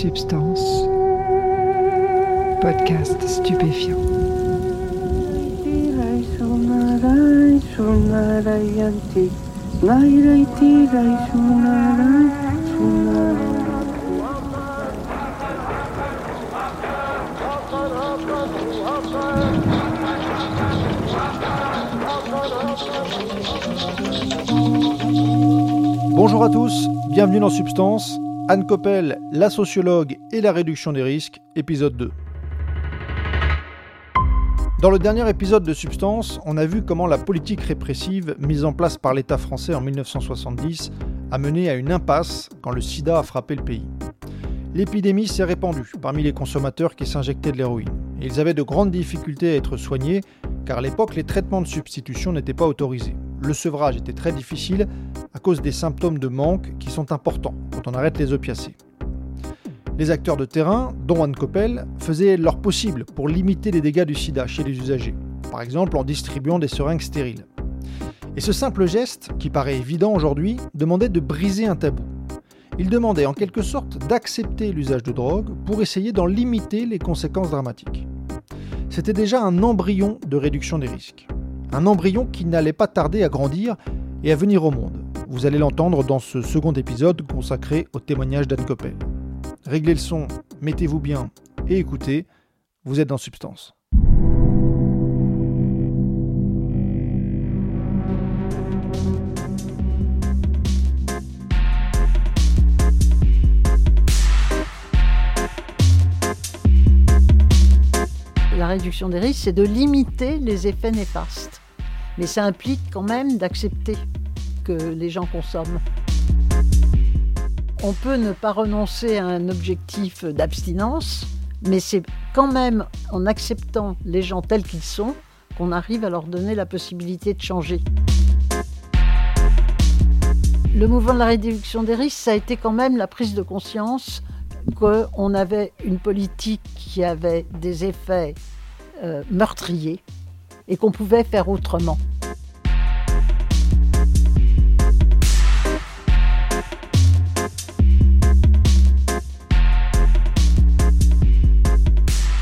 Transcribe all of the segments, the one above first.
Substance. Podcast stupéfiant. Bonjour à tous, bienvenue dans Substance. Anne Coppel, la sociologue et la réduction des risques, épisode 2. Dans le dernier épisode de Substance, on a vu comment la politique répressive mise en place par l'État français en 1970 a mené à une impasse quand le sida a frappé le pays. L'épidémie s'est répandue parmi les consommateurs qui s'injectaient de l'héroïne. Ils avaient de grandes difficultés à être soignés car à l'époque les traitements de substitution n'étaient pas autorisés. Le sevrage était très difficile à cause des symptômes de manque qui sont importants quand on arrête les opiacés. Les acteurs de terrain, dont Anne Coppel, faisaient leur possible pour limiter les dégâts du sida chez les usagers, par exemple en distribuant des seringues stériles. Et ce simple geste, qui paraît évident aujourd'hui, demandait de briser un tabou. Il demandait en quelque sorte d'accepter l'usage de drogue pour essayer d'en limiter les conséquences dramatiques. C'était déjà un embryon de réduction des risques. Un embryon qui n'allait pas tarder à grandir et à venir au monde. Vous allez l'entendre dans ce second épisode consacré au témoignage d'Anne Coppel. Réglez le son, mettez-vous bien et écoutez, vous êtes dans Substance. La réduction des risques, c'est de limiter les effets néfastes. Mais ça implique quand même d'accepter que les gens consomment. On peut ne pas renoncer à un objectif d'abstinence, mais c'est quand même en acceptant les gens tels qu'ils sont qu'on arrive à leur donner la possibilité de changer. Le mouvement de la réduction des risques, ça a été quand même la prise de conscience qu'on avait une politique qui avait des effets euh, meurtriers et qu'on pouvait faire autrement.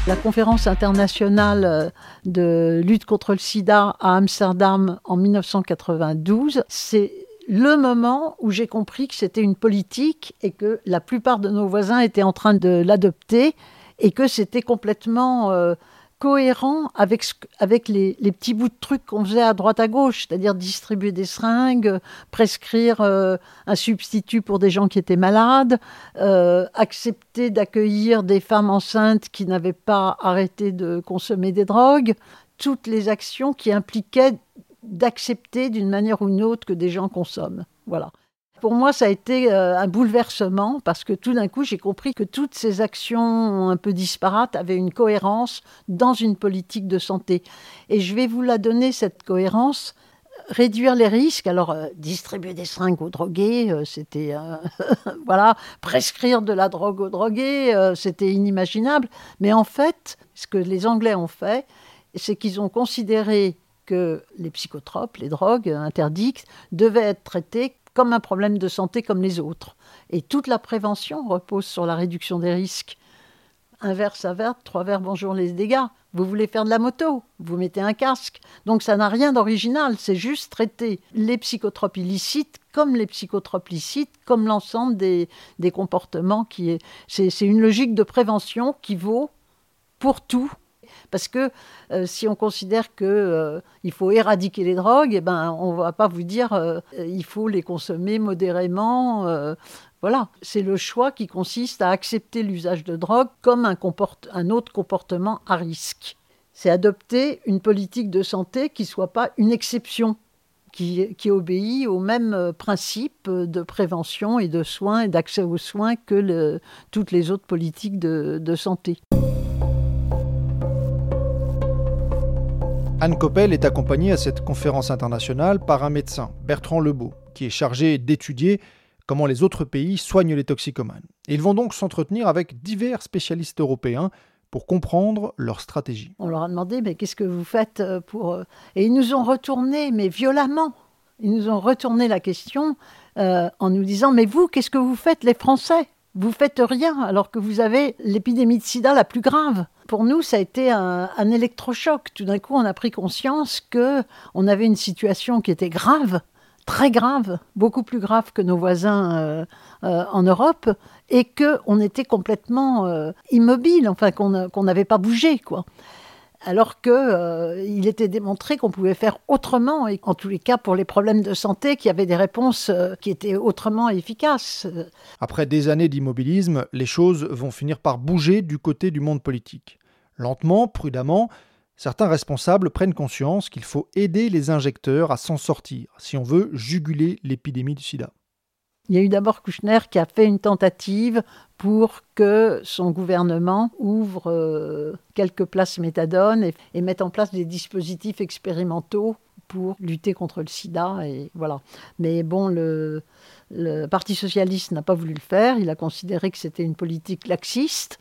La conférence internationale euh, de lutte contre le sida à Amsterdam en 1992, c'est le moment où j'ai compris que c'était une politique et que la plupart de nos voisins étaient en train de l'adopter et que c'était complètement euh, cohérent avec, ce- avec les, les petits bouts de trucs qu'on faisait à droite à gauche, c'est-à-dire distribuer des seringues, prescrire euh, un substitut pour des gens qui étaient malades, euh, accepter d'accueillir des femmes enceintes qui n'avaient pas arrêté de consommer des drogues, toutes les actions qui impliquaient d'accepter d'une manière ou d'une autre que des gens consomment. Voilà. Pour moi, ça a été euh, un bouleversement parce que tout d'un coup, j'ai compris que toutes ces actions un peu disparates avaient une cohérence dans une politique de santé. Et je vais vous la donner, cette cohérence. Réduire les risques, alors euh, distribuer des seringues aux drogués, euh, c'était voilà, prescrire de la drogue aux drogués, c'était inimaginable. Mais en fait, ce que les Anglais ont fait, c'est qu'ils ont considéré que les psychotropes, les drogues interdites, devaient être traitées comme un problème de santé comme les autres. Et toute la prévention repose sur la réduction des risques. Un verre, ça verre, trois verres, bonjour les dégâts. Vous voulez faire de la moto, vous mettez un casque. Donc ça n'a rien d'original, c'est juste traiter les psychotropes illicites comme les psychotropes licites, comme l'ensemble des, comportements qui est. C'est une logique de prévention qui vaut pour tout. Parce que euh, si on considère qu'il il faut éradiquer les drogues, eh ben, on ne va pas vous dire euh, il faut les consommer modérément. euh, voilà, c'est le choix qui consiste à accepter l'usage de drogue comme un, autre comportement à risque. C'est adopter une politique de santé qui ne soit pas une exception, qui, obéit aux mêmes euh, principes de prévention et de soins et d'accès aux soins que toutes les autres politiques de santé. Anne Coppel est accompagnée à cette conférence internationale par un médecin, Bertrand Lebeau, qui est chargé d'étudier comment les autres pays soignent les toxicomanes. Ils vont donc s'entretenir avec divers spécialistes européens pour comprendre leur stratégie. On leur a demandé, mais qu'est-ce que vous faites euh, pour... euh Et ils nous ont retourné, mais violemment. Ils nous ont retourné la question euh, en nous disant, mais vous, qu'est-ce que vous faites, les Français? Vous faites rien alors que vous avez l'épidémie de sida la plus grave. Pour nous, ça a été un, électrochoc. Tout d'un coup, on a pris conscience que on avait une situation qui était grave, très grave, beaucoup plus grave que nos voisins euh, euh, en Europe, et que on était complètement euh, immobile, enfin qu'on n'avait pas bougé, quoi alors qu'il euh, était démontré qu'on pouvait faire autrement, et en tous les cas pour les problèmes de santé, qu'il y avait des réponses euh, qui étaient autrement efficaces. Après des années d'immobilisme, les choses vont finir par bouger du côté du monde politique. Lentement, prudemment, certains responsables prennent conscience qu'il faut aider les injecteurs à s'en sortir si on veut juguler l'épidémie du sida. Il y a eu d'abord Kouchner qui a fait une tentative pour que son gouvernement ouvre euh, quelques places méthadone et, et, mette en place des dispositifs expérimentaux pour lutter contre le sida. Voilà. Mais bon, le, le Parti socialiste n'a pas voulu le faire. Il a considéré que c'était une politique laxiste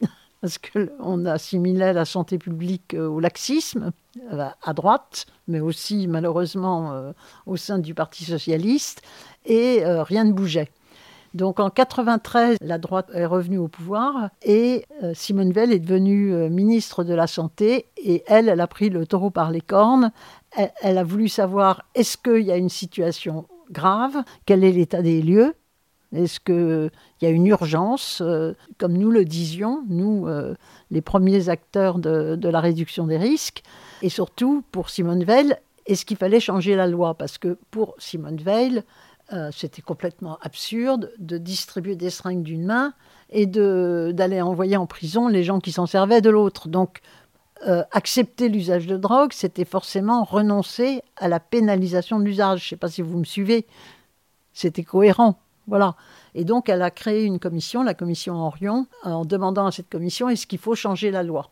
parce qu'on assimilait la santé publique euh, au laxisme à droite, mais aussi malheureusement au sein du Parti socialiste, et rien ne bougeait. Donc en 93, la droite est revenue au pouvoir et euh, Simone Veil est devenue euh, ministre de la Santé et elle, elle a pris le taureau par les cornes. Elle, a voulu savoir est-ce qu'il y a une situation grave, quel est l'état des lieux, est-ce qu'il y a une urgence, euh, comme nous le disions, nous, les premiers acteurs de, la réduction des risques, et surtout pour Simone Veil, est-ce qu'il fallait changer la loi? Parce que pour Simone Veil, euh, c'était complètement absurde de distribuer des seringues d'une main et d'aller envoyer en prison les gens qui s'en servaient de l'autre. Donc, euh, accepter l'usage de drogue, c'était forcément renoncer à la pénalisation de l'usage. Je ne sais pas si vous me suivez. C'était cohérent. Voilà. Et donc, elle a créé une commission, la commission Orion, en demandant à cette commission est-ce qu'il faut changer la loi?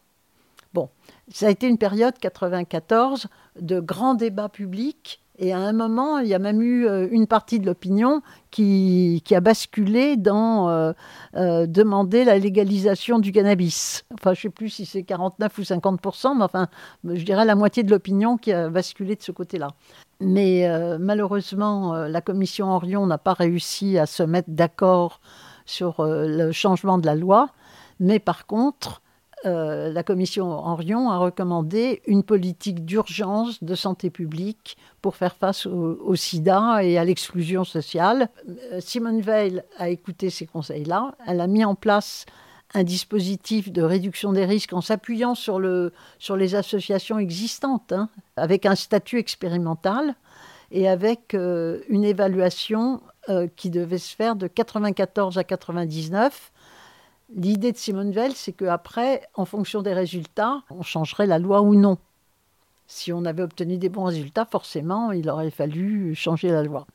Bon, ça a été une période 94 de grands débats publics et à un moment, il y a même eu euh, une partie de l'opinion qui, a basculé dans euh, euh, demander la légalisation du cannabis. Enfin, je ne sais plus si c'est 49 ou 50% mais enfin, je dirais la moitié de l'opinion qui a basculé de ce côté-là. Mais malheureusement, la commission Orion n'a pas réussi à se mettre d'accord sur le changement de la loi. Mais par contre, euh, la commission Henrion a recommandé une politique d'urgence de santé publique pour faire face au, sida et à l'exclusion sociale. Euh, Simone Veil a écouté ces conseils-là. Elle a mis en place un dispositif de réduction des risques en s'appuyant sur, les associations existantes, hein, avec un statut expérimental et avec euh, une évaluation qui devait se faire de 94 à 99 L'idée de Simone Veil, c'est qu'après, en fonction des résultats, on changerait la loi ou non. Si on avait obtenu des bons résultats, forcément, il aurait fallu changer la loi.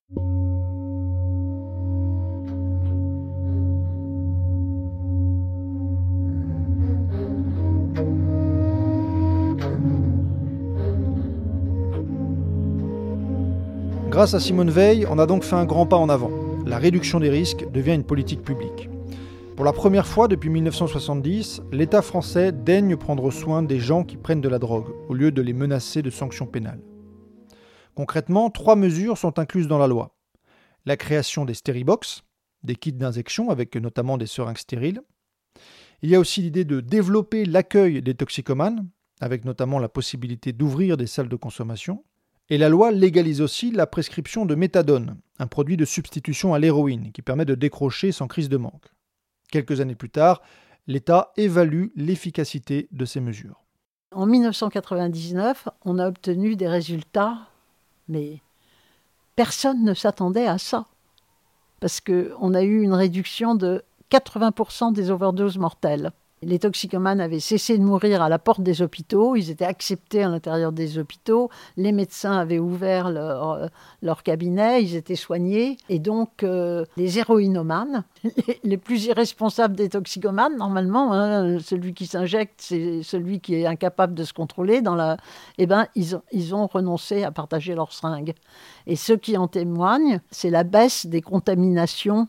Grâce à Simone Veil, on a donc fait un grand pas en avant. La réduction des risques devient une politique publique. Pour la première fois depuis 1970, l'État français daigne prendre soin des gens qui prennent de la drogue, au lieu de les menacer de sanctions pénales. Concrètement, trois mesures sont incluses dans la loi. La création des stéribox, des kits d'injection avec notamment des seringues stériles. Il y a aussi l'idée de développer l'accueil des toxicomanes, avec notamment la possibilité d'ouvrir des salles de consommation. Et la loi légalise aussi la prescription de méthadone, un produit de substitution à l'héroïne qui permet de décrocher sans crise de manque. Quelques années plus tard, l'État évalue l'efficacité de ces mesures. En 1999, on a obtenu des résultats, mais personne ne s'attendait à ça. Parce qu'on a eu une réduction de 80% des overdoses mortelles. Les toxicomanes avaient cessé de mourir à la porte des hôpitaux, ils étaient acceptés à l'intérieur des hôpitaux, les médecins avaient ouvert leur, leur cabinet, ils étaient soignés, et donc euh, les héroïnomanes, les, plus irresponsables des toxicomanes, normalement, hein, celui qui s'injecte, c'est celui qui est incapable de se contrôler, dans la... eh ben, ils, ils ont renoncé à partager leurs seringues. Et ce qui en témoigne, c'est la baisse des contaminations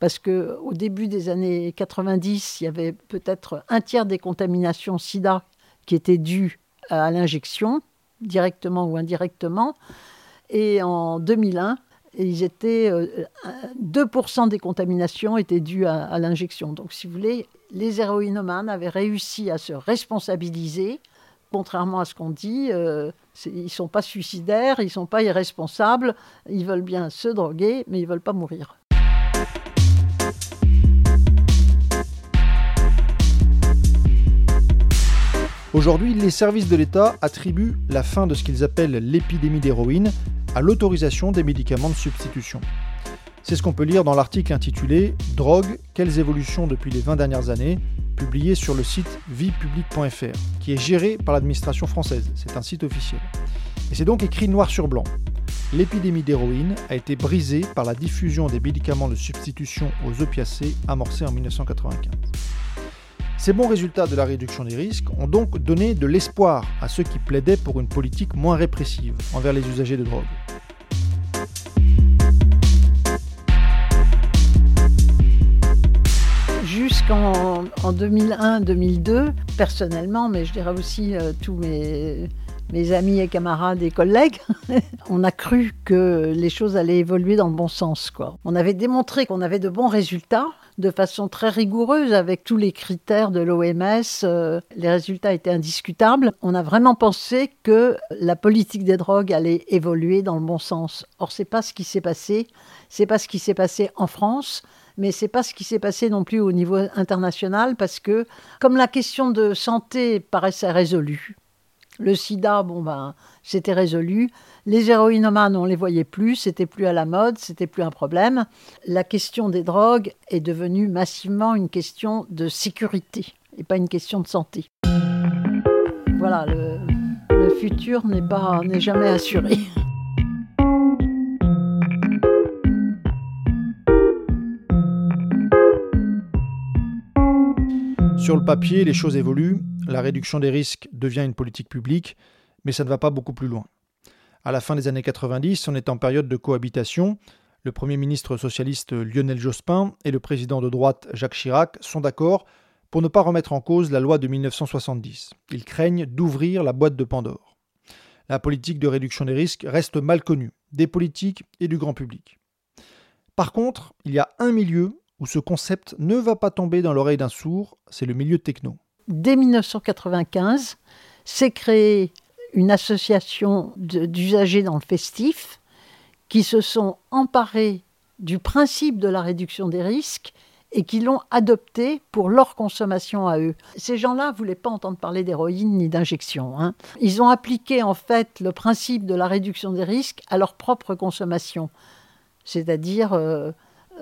parce qu'au début des années 90, il y avait peut-être un tiers des contaminations sida qui étaient dues à l'injection, directement ou indirectement. Et en 2001, et ils étaient 2% des contaminations étaient dues à, à l'injection. Donc, si vous voulez, les héroïnomanes avaient réussi à se responsabiliser contrairement à ce qu'on dit, euh, ils ne sont pas suicidaires, ils ne sont pas irresponsables, ils veulent bien se droguer, mais ils ne veulent pas mourir. Aujourd'hui, les services de l'État attribuent la fin de ce qu'ils appellent l'épidémie d'héroïne à l'autorisation des médicaments de substitution. C'est ce qu'on peut lire dans l'article intitulé Drogue, quelles évolutions depuis les 20 dernières années? publié sur le site viepublic.fr, qui est géré par l'administration française. C'est un site officiel. Et c'est donc écrit noir sur blanc. L'épidémie d'héroïne a été brisée par la diffusion des médicaments de substitution aux opiacés amorcés en 1995. Ces bons résultats de la réduction des risques ont donc donné de l'espoir à ceux qui plaidaient pour une politique moins répressive envers les usagers de drogue. jusqu'en en 2001-2002, personnellement, mais je dirais aussi euh, tous mes, amis et camarades et collègues, on a cru que les choses allaient évoluer dans le bon sens. On avait démontré qu'on avait de bons résultats de façon très rigoureuse avec tous les critères de l'OMS. Euh, les résultats étaient indiscutables. On a vraiment pensé que la politique des drogues allait évoluer dans le bon sens. Or, c'est pas ce qui s'est passé. C'est pas ce qui s'est passé en France mais c'est pas ce qui s'est passé non plus au niveau international parce que comme la question de santé paraissait résolue, le sida, bon ben, c'était résolu. Les héroïnomanes, on les voyait plus, c'était plus à la mode, c'était plus un problème. La question des drogues est devenue massivement une question de sécurité et pas une question de santé. Voilà, le, le futur n'est pas n'est jamais assuré. Sur le papier, les choses évoluent, la réduction des risques devient une politique publique, mais ça ne va pas beaucoup plus loin. À la fin des années 90, on est en période de cohabitation. Le Premier ministre socialiste Lionel Jospin et le président de droite Jacques Chirac sont d'accord pour ne pas remettre en cause la loi de 1970. Ils craignent d'ouvrir la boîte de Pandore. La politique de réduction des risques reste mal connue des politiques et du grand public. Par contre, il y a un milieu où ce concept ne va pas tomber dans l'oreille d'un sourd, c'est le milieu techno. Dès 1995, s'est créée une association d'usagers dans le festif qui se sont emparés du principe de la réduction des risques et qui l'ont adopté pour leur consommation à eux. Ces gens-là ne voulaient pas entendre parler d'héroïne ni d'injection. Hein. Ils ont appliqué en fait le principe de la réduction des risques à leur propre consommation, c'est-à-dire euh,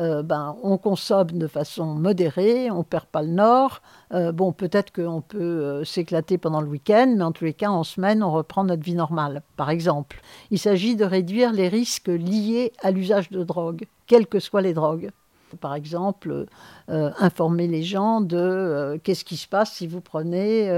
euh, ben, on consomme de façon modérée, on perd pas le nord. Euh, bon, peut-être qu'on peut, euh, s'éclater pendant le week-end, mais en tous les cas, en semaine, on reprend notre vie normale, par exemple. Il s'agit de réduire les risques liés à l'usage de drogue, quelles que soient les drogues. Par exemple, informer les gens de qu'est-ce qui se passe si vous prenez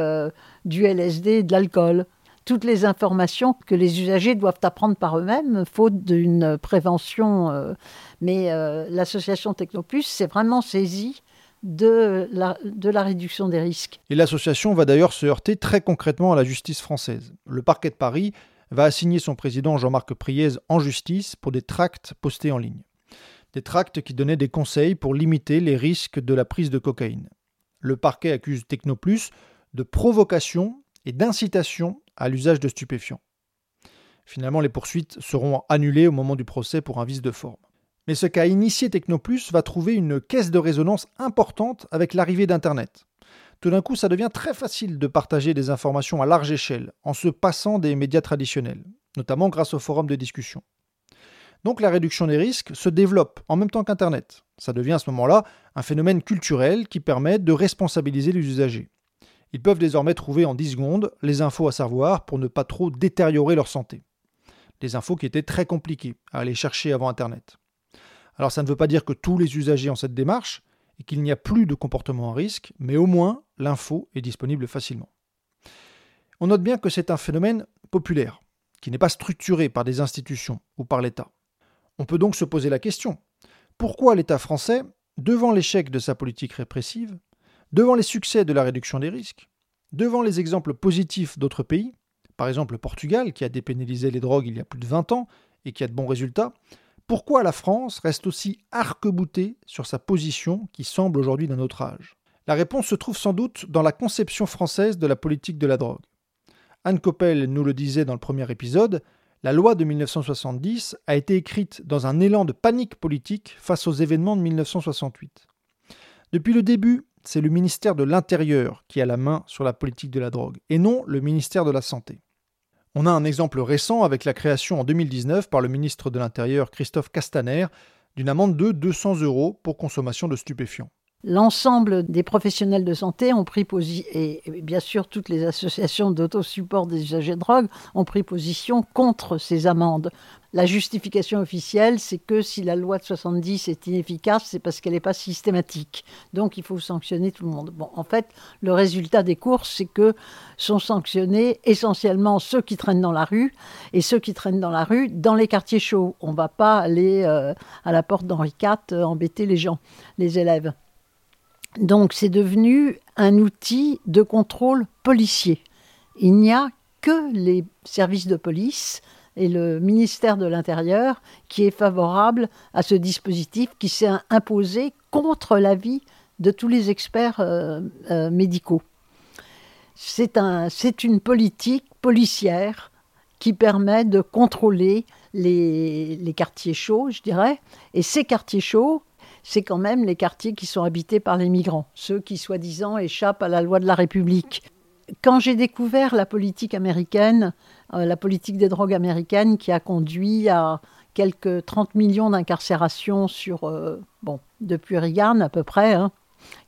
du LSD et de l'alcool toutes les informations que les usagers doivent apprendre par eux-mêmes, faute d'une prévention. Mais euh, l'association Technoplus s'est vraiment saisie de la, de la réduction des risques. Et l'association va d'ailleurs se heurter très concrètement à la justice française. Le parquet de Paris va assigner son président Jean-Marc Priez en justice pour des tracts postés en ligne. Des tracts qui donnaient des conseils pour limiter les risques de la prise de cocaïne. Le parquet accuse Technoplus de provocation et d'incitation à l'usage de stupéfiants. Finalement, les poursuites seront annulées au moment du procès pour un vice de forme. Mais ce qu'a initié Technoplus va trouver une caisse de résonance importante avec l'arrivée d'Internet. Tout d'un coup, ça devient très facile de partager des informations à large échelle, en se passant des médias traditionnels, notamment grâce aux forums de discussion. Donc la réduction des risques se développe en même temps qu'Internet. Ça devient à ce moment-là un phénomène culturel qui permet de responsabiliser les usagers. Ils peuvent désormais trouver en 10 secondes les infos à savoir pour ne pas trop détériorer leur santé. Des infos qui étaient très compliquées à aller chercher avant Internet. Alors ça ne veut pas dire que tous les usagers ont cette démarche et qu'il n'y a plus de comportement à risque, mais au moins l'info est disponible facilement. On note bien que c'est un phénomène populaire, qui n'est pas structuré par des institutions ou par l'État. On peut donc se poser la question, pourquoi l'État français, devant l'échec de sa politique répressive, devant les succès de la réduction des risques, devant les exemples positifs d'autres pays, par exemple le Portugal qui a dépénalisé les drogues il y a plus de 20 ans et qui a de bons résultats, Pourquoi la France reste aussi arc-boutée sur sa position qui semble aujourd'hui d'un autre âge? La réponse se trouve sans doute dans la conception française de la politique de la drogue. Anne Coppel nous le disait dans le premier épisode, la loi de 1970 a été écrite dans un élan de panique politique face aux événements de 1968. Depuis le début, c'est le ministère de l'Intérieur qui a la main sur la politique de la drogue, et non le ministère de la Santé. On a un exemple récent avec la création en 2019 par le ministre de l'Intérieur Christophe Castaner d'une amende de 200 euros pour consommation de stupéfiants. L'ensemble des professionnels de santé ont pris position, et bien sûr toutes les associations d'autosupport des usagers de drogue ont pris position contre ces amendes. La justification officielle, c'est que si la loi de 70 est inefficace, c'est parce qu'elle n'est pas systématique. Donc il faut sanctionner tout le monde. Bon, en fait, le résultat des courses, c'est que sont sanctionnés essentiellement ceux qui traînent dans la rue, et ceux qui traînent dans la rue dans les quartiers chauds. On ne va pas aller euh, à la porte d'Henri IV euh, embêter les gens, les élèves. Donc c'est devenu un outil de contrôle policier. Il n'y a que les services de police et le ministère de l'Intérieur qui est favorable à ce dispositif qui s'est imposé contre l'avis de tous les experts euh, euh, médicaux. C'est un, une politique policière qui permet de contrôler les, les, quartiers chauds, je dirais. Et ces quartiers chauds, c'est quand même les quartiers qui sont habités par les migrants, ceux qui soi-disant échappent à la loi de la République. Quand j'ai découvert la politique américaine, euh, la politique des drogues américaines qui a conduit à quelques 30 millions d'incarcérations sur, euh, bon, depuis Reagan à peu près, hein,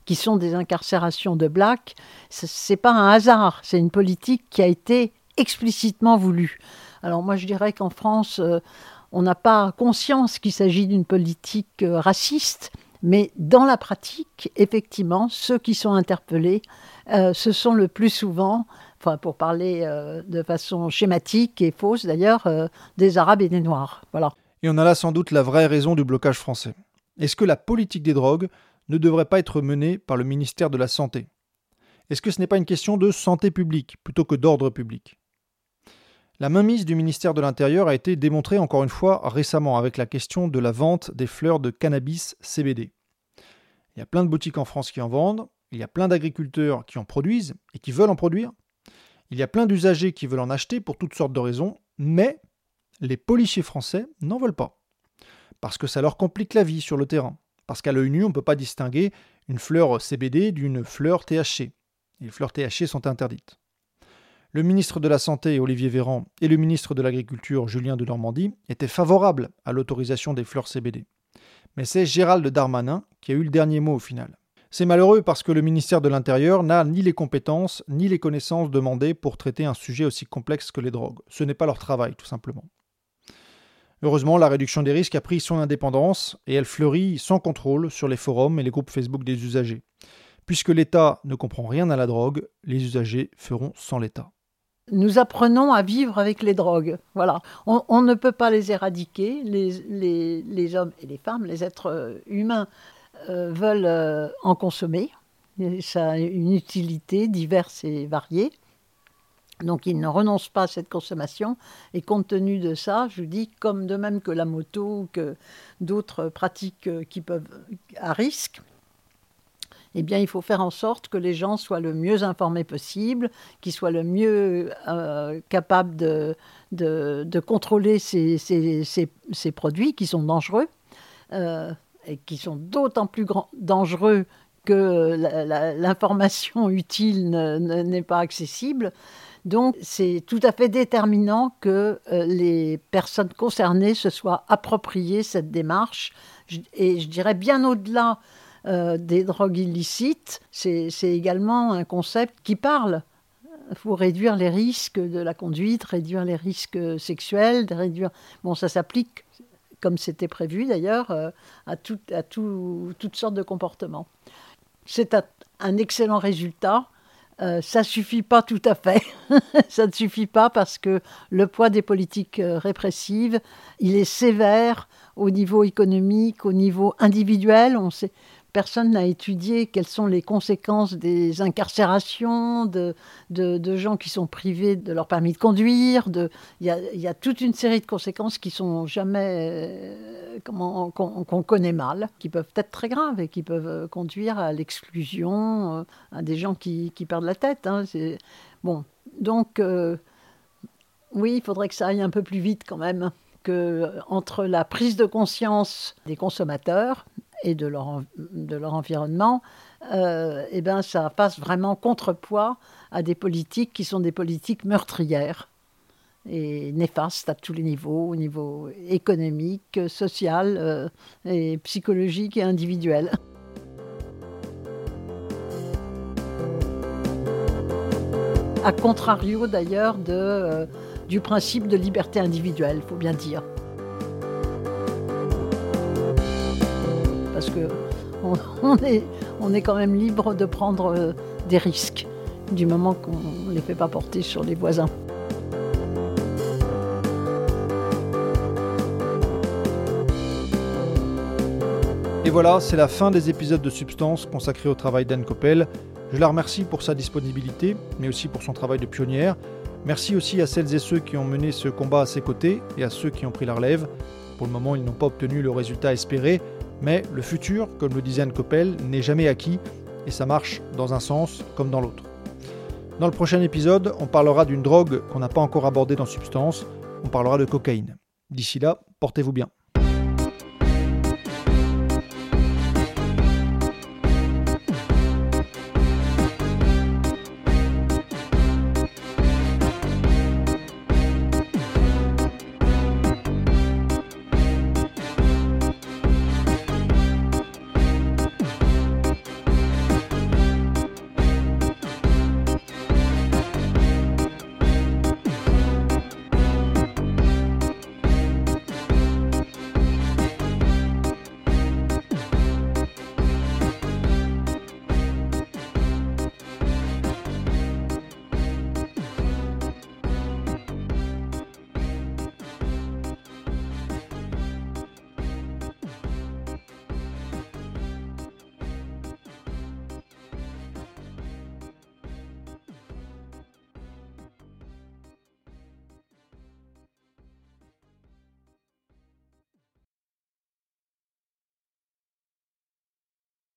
qui sont des incarcérations de blacks, c'est pas un hasard, c'est une politique qui a été explicitement voulue. Alors moi je dirais qu'en France, euh, on n'a pas conscience qu'il s'agit d'une politique raciste, mais dans la pratique, effectivement, ceux qui sont interpellés, ce sont le plus souvent pour parler euh, de façon schématique et fausse d'ailleurs, euh, des Arabes et des Noirs. Voilà. Et on a là sans doute la vraie raison du blocage français. Est-ce que la politique des drogues ne devrait pas être menée par le ministère de la Santé? Est-ce que ce n'est pas une question de santé publique plutôt que d'ordre public? La mainmise du ministère de l'Intérieur a été démontrée encore une fois récemment avec la question de la vente des fleurs de cannabis CBD. Il y a plein de boutiques en France qui en vendent, il y a plein d'agriculteurs qui en produisent et qui veulent en produire, il y a plein d'usagers qui veulent en acheter pour toutes sortes de raisons, mais les policiers français n'en veulent pas. Parce que ça leur complique la vie sur le terrain. Parce qu'à l'œil nu, on ne peut pas distinguer une fleur CBD d'une fleur THC. les fleurs THC sont interdites. Le ministre de la Santé, Olivier Véran, et le ministre de l'Agriculture, Julien de Normandie, étaient favorables à l'autorisation des fleurs CBD. Mais c'est Gérald Darmanin qui a eu le dernier mot au final. C'est malheureux parce que le ministère de l'Intérieur n'a ni les compétences ni les connaissances demandées pour traiter un sujet aussi complexe que les drogues. Ce n'est pas leur travail, tout simplement. Heureusement, la réduction des risques a pris son indépendance et elle fleurit sans contrôle sur les forums et les groupes Facebook des usagers. Puisque l'État ne comprend rien à la drogue, les usagers feront sans l'État. Nous apprenons à vivre avec les drogues. Voilà. On, ne peut pas les éradiquer, les, hommes et les femmes, les êtres humains euh, veulent euh, en consommer. ça a une utilité diverse et variée. Donc ils ne renoncent pas à cette consommation. Et compte tenu de ça, je dis, comme de même que la moto, que d'autres pratiques euh, qui peuvent à risque, eh bien, il faut faire en sorte que les gens soient le mieux informés possible, qu'ils soient le mieux capables de, de, contrôler ces, ces, ces, produits qui sont dangereux et qui sont d'autant plus dangereux que l'information utile n'est pas accessible. Donc c'est tout à fait déterminant que euh, les personnes concernées se soient appropriées cette démarche. Et je dirais bien au-delà euh, des drogues illicites, c'est également un concept qui parle. Il faut réduire les risques de la conduite, réduire les risques sexuels, réduire... Bon, ça s'applique comme c'était prévu d'ailleurs, euh, à, à toutes sortes de comportements. C'est un, excellent résultat. Euh, ça suffit pas tout à fait. ça ne suffit pas parce que le poids des politiques euh, répressives, il est sévère au niveau économique, au niveau individuel. On sait, personne n'a étudié quelles sont les conséquences des incarcérations, de, de, gens qui sont privés de leur permis de conduire. Il y a, toute une série de conséquences qui sont jamais, euh, qu'on, connaît mal, qui peuvent être très graves et qui peuvent conduire à l'exclusion, euh, à des gens qui, qui perdent la tête. Hein. Bon, donc, euh, oui, il faudrait que ça aille un peu plus vite quand même que entre la prise de conscience des consommateurs et de leur, de leur environnement, euh, eh ben, ça passe vraiment contrepoids à des politiques qui sont des politiques meurtrières et néfastes à tous les niveaux, au niveau économique, social euh, et psychologique et individuel. À contrario d'ailleurs euh, du principe de liberté individuelle, il faut bien dire. Parce que on, est, on est quand même libre de prendre euh, des risques du moment qu'on ne les fait pas porter sur les voisins. Et voilà, c'est la fin des épisodes de Substance consacrés au travail d'Anne Coppel. Je la remercie pour sa disponibilité, mais aussi pour son travail de pionnière. Merci aussi à celles et ceux qui ont mené ce combat à ses côtés et à ceux qui ont pris la relève. Pour le moment, ils n'ont pas obtenu le résultat espéré, mais le futur, comme le disait Anne Coppel, n'est jamais acquis et ça marche dans un sens comme dans l'autre. Dans le prochain épisode, on parlera d'une drogue qu'on n'a pas encore abordée dans Substance, on parlera de cocaïne. D'ici là, portez-vous bien.